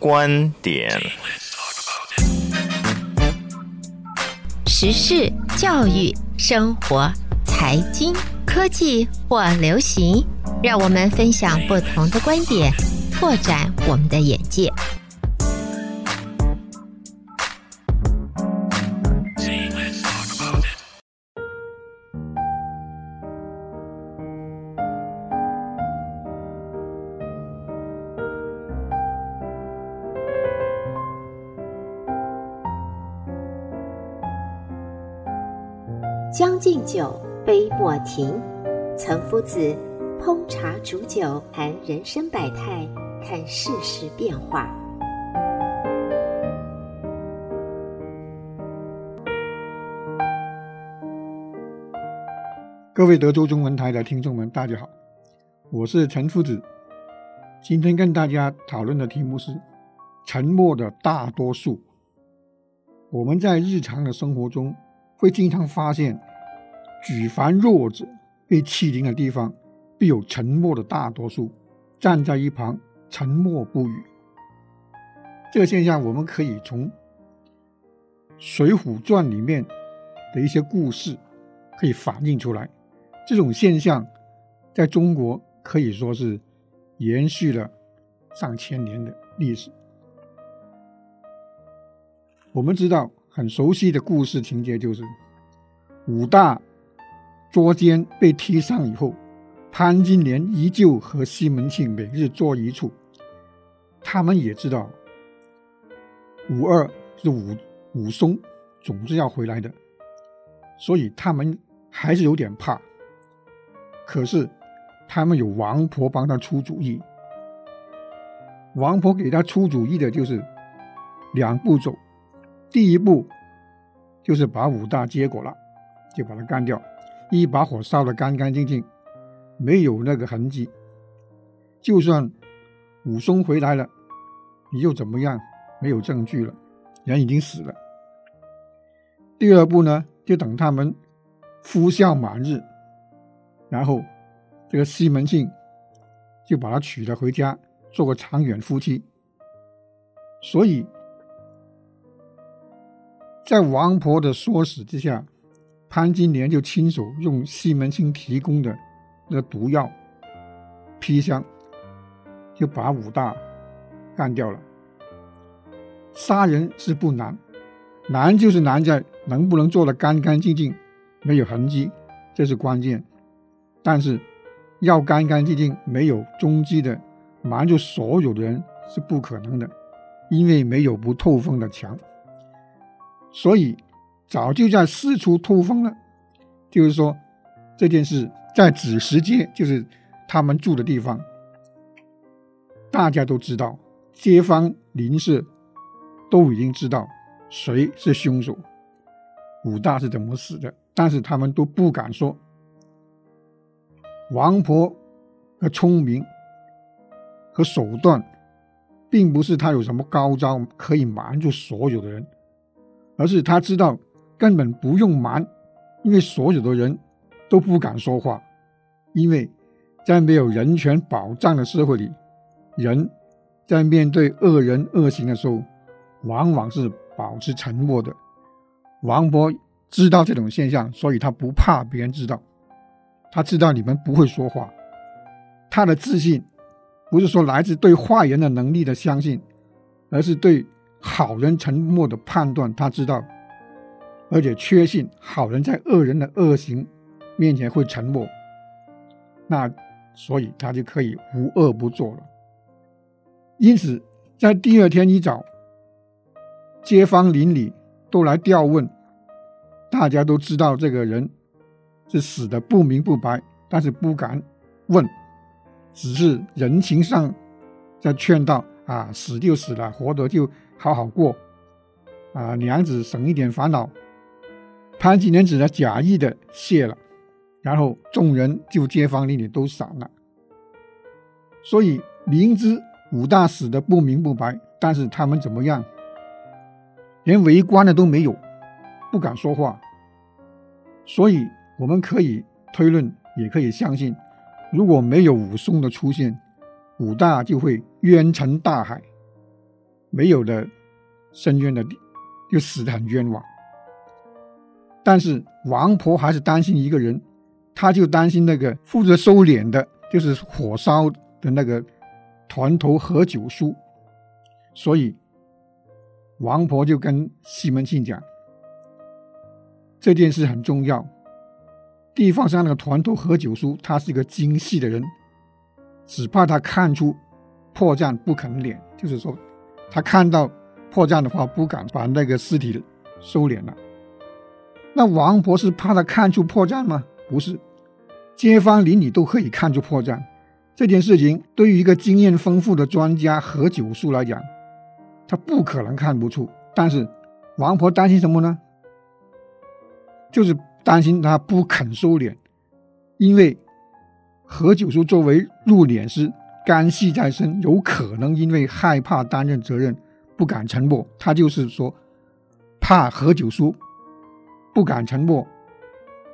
观点、时事、教育、生活、财经、科技或流行，让我们分享不同的观点，拓展我们的眼界。将进酒，杯莫停。岑夫子烹茶煮酒，谈人生百态，看世事变化。各位德州中文台的听众们，大家好，我是岑夫子。今天跟大家讨论的题目是“沉默的大多数”。我们在日常的生活中会经常发现。举凡弱者被欺凌的地方，必有沉默的大多数站在一旁，沉默不语。这个现象，我们可以从《水浒传》里面的一些故事可以反映出来。这种现象在中国可以说是延续了上千年的历史。我们知道很熟悉的故事情节，就是武大。捉奸被踢上以后，潘金莲依旧和西门庆每日坐一处。他们也知道武二是武武松总是要回来的，所以他们还是有点怕。可是他们有王婆帮他出主意。王婆给他出主意的就是两步走，第一步就是把武大结果了，就把他干掉。一把火烧得干干净净，没有那个痕迹。就算武松回来了，你又怎么样？没有证据了，人已经死了。第二步呢，就等他们夫孝满日，然后这个西门庆就把他娶了回家，做个长远夫妻。所以，在王婆的唆使之下。潘金莲就亲手用西门庆提供的那个毒药砒霜，就把武大干掉了。杀人是不难，难就是难在能不能做得干干净净，没有痕迹，这是关键。但是要干干净净、没有踪迹的瞒住所有的人是不可能的，因为没有不透风的墙，所以。早就在四处透风了，就是说这件事在子时街，就是他们住的地方，大家都知道，街坊邻舍都已经知道谁是凶手，武大是怎么死的，但是他们都不敢说。王婆的聪明和手段，并不是她有什么高招可以瞒住所有的人，而是她知道。根本不用瞒，因为所有的人都不敢说话，因为在没有人权保障的社会里，人在面对恶人恶行的时候，往往是保持沉默的。王婆知道这种现象，所以他不怕别人知道，他知道你们不会说话。他的自信不是说来自对坏人的能力的相信，而是对好人沉默的判断。他知道。而且确信好人在恶人的恶行面前会沉默，那所以他就可以无恶不作了。因此，在第二天一早，街坊邻里都来调问，大家都知道这个人是死的不明不白，但是不敢问，只是人情上在劝道：啊，死就死了，活着就好好过，啊，娘子省一点烦恼。潘金莲只能假意的谢了，然后众人就街坊邻里都散了。所以明知武大死的不明不白，但是他们怎么样？连围观的都没有，不敢说话。所以我们可以推论，也可以相信，如果没有武松的出现，武大就会冤沉大海。没有了深渊的，就死得很冤枉。但是王婆还是担心一个人，她就担心那个负责收敛的，就是火烧的那个团头何九叔，所以王婆就跟西门庆讲，这件事很重要。地方上那个团头何九叔，他是一个精细的人，只怕他看出破绽不肯敛，就是说，他看到破绽的话，不敢把那个尸体收敛了。那王婆是怕他看出破绽吗？不是，街坊邻里都可以看出破绽。这件事情对于一个经验丰富的专家何九叔来讲，他不可能看不出。但是王婆担心什么呢？就是。担心他不肯收敛，因为何九叔作为入殓师，肝气在身，有可能因为害怕担任责任，不敢沉默。他就是说，怕何九叔不敢沉默，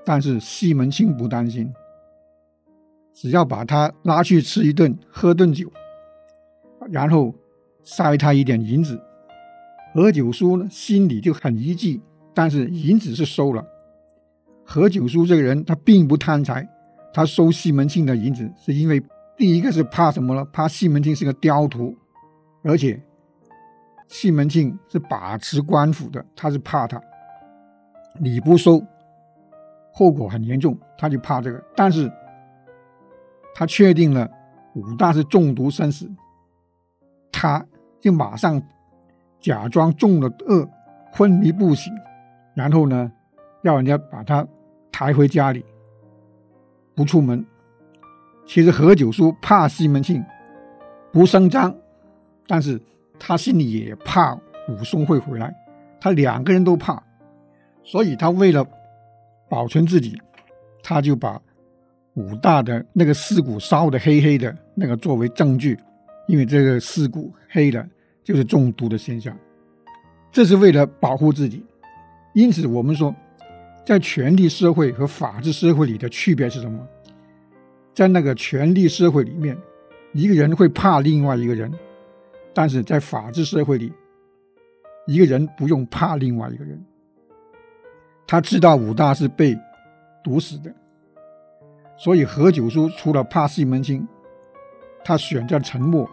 但是西门庆不担心，只要把他拉去吃一顿，喝顿酒，然后塞他一点银子，何九叔呢心里就很一计，但是银子是收了。何九叔这个人，他并不贪财，他收西门庆的银子，是因为第一个是怕什么呢？怕西门庆是个刁徒，而且西门庆是把持官府的，他是怕他，你不收，后果很严重，他就怕这个。但是，他确定了武大是中毒身死，他就马上假装中了恶，昏迷不醒，然后呢，要人家把他抬回家里，不出门。其实何九叔怕西门庆不声张，但是他心里也怕武松会回来，他两个人都怕，所以他为了保存自己，他就把武大的那个尸骨烧得黑黑的，那个作为证据，因为这个尸骨黑了就是中毒的现象，这是为了保护自己。因此，我们说。在权力社会和法治社会里的区别是什么？在那个权力社会里面，一个人会怕另外一个人；但是在法治社会里，一个人不用怕另外一个人。他知道武大是被毒死的，所以何九叔除了怕西门庆，他选择沉默，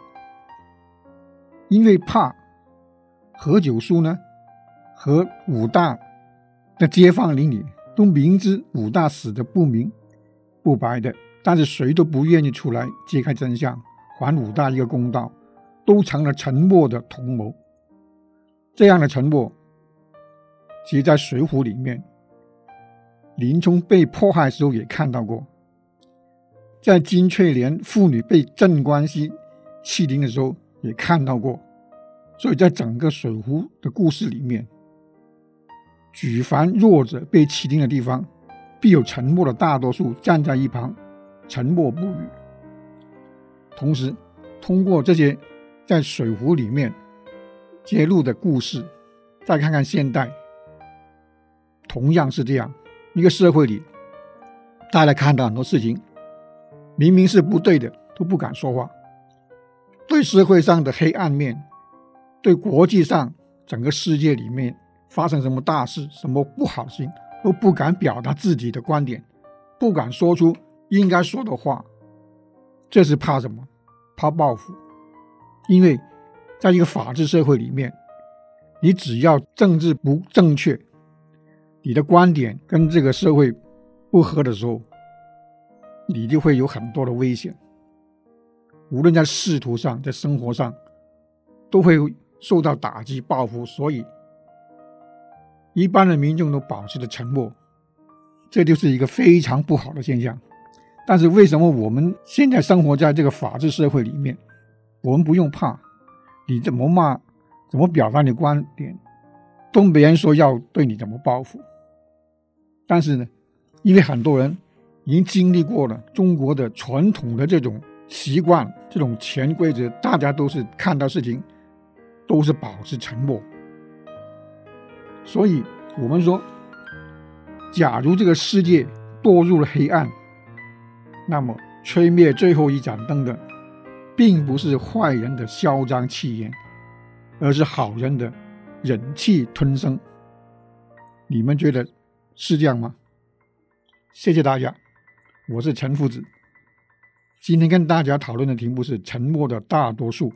因为怕何九叔呢和武大。的街坊邻里都明知武大死的不明不白的，但是谁都不愿意出来揭开真相，还武大一个公道，都成了沉默的同谋。这样的沉默，其实在《水浒》里面，林冲被迫害的时候也看到过，在金翠莲父女被镇关西欺凌的时候也看到过，所以在整个《水浒》的故事里面。举凡弱者被欺凌的地方，必有沉默的大多数站在一旁，沉默不语。同时，通过这些在《水浒》里面揭露的故事，再看看现代，同样是这样一个社会里，大家看到很多事情，明明是不对的，都不敢说话。对社会上的黑暗面，对国际上整个世界里面。发生什么大事，什么不好心，都不敢表达自己的观点，不敢说出应该说的话，这是怕什么？怕报复。因为在一个法治社会里面，你只要政治不正确，你的观点跟这个社会不合的时候，你就会有很多的危险。无论在仕途上，在生活上，都会受到打击报复。所以。一般的民众都保持着沉默，这就是一个非常不好的现象。但是为什么我们现在生活在这个法治社会里面，我们不用怕，你怎么骂，怎么表达你的观点，都没人说要对你怎么报复。但是呢，因为很多人已经经历过了中国的传统的这种习惯、这种潜规则，大家都是看到事情都是保持沉默。所以，我们说，假如这个世界堕入了黑暗，那么吹灭最后一盏灯的，并不是坏人的嚣张气焰，而是好人的忍气吞声。你们觉得是这样吗？谢谢大家，我是陈夫子。今天跟大家讨论的题目是沉默的大多数。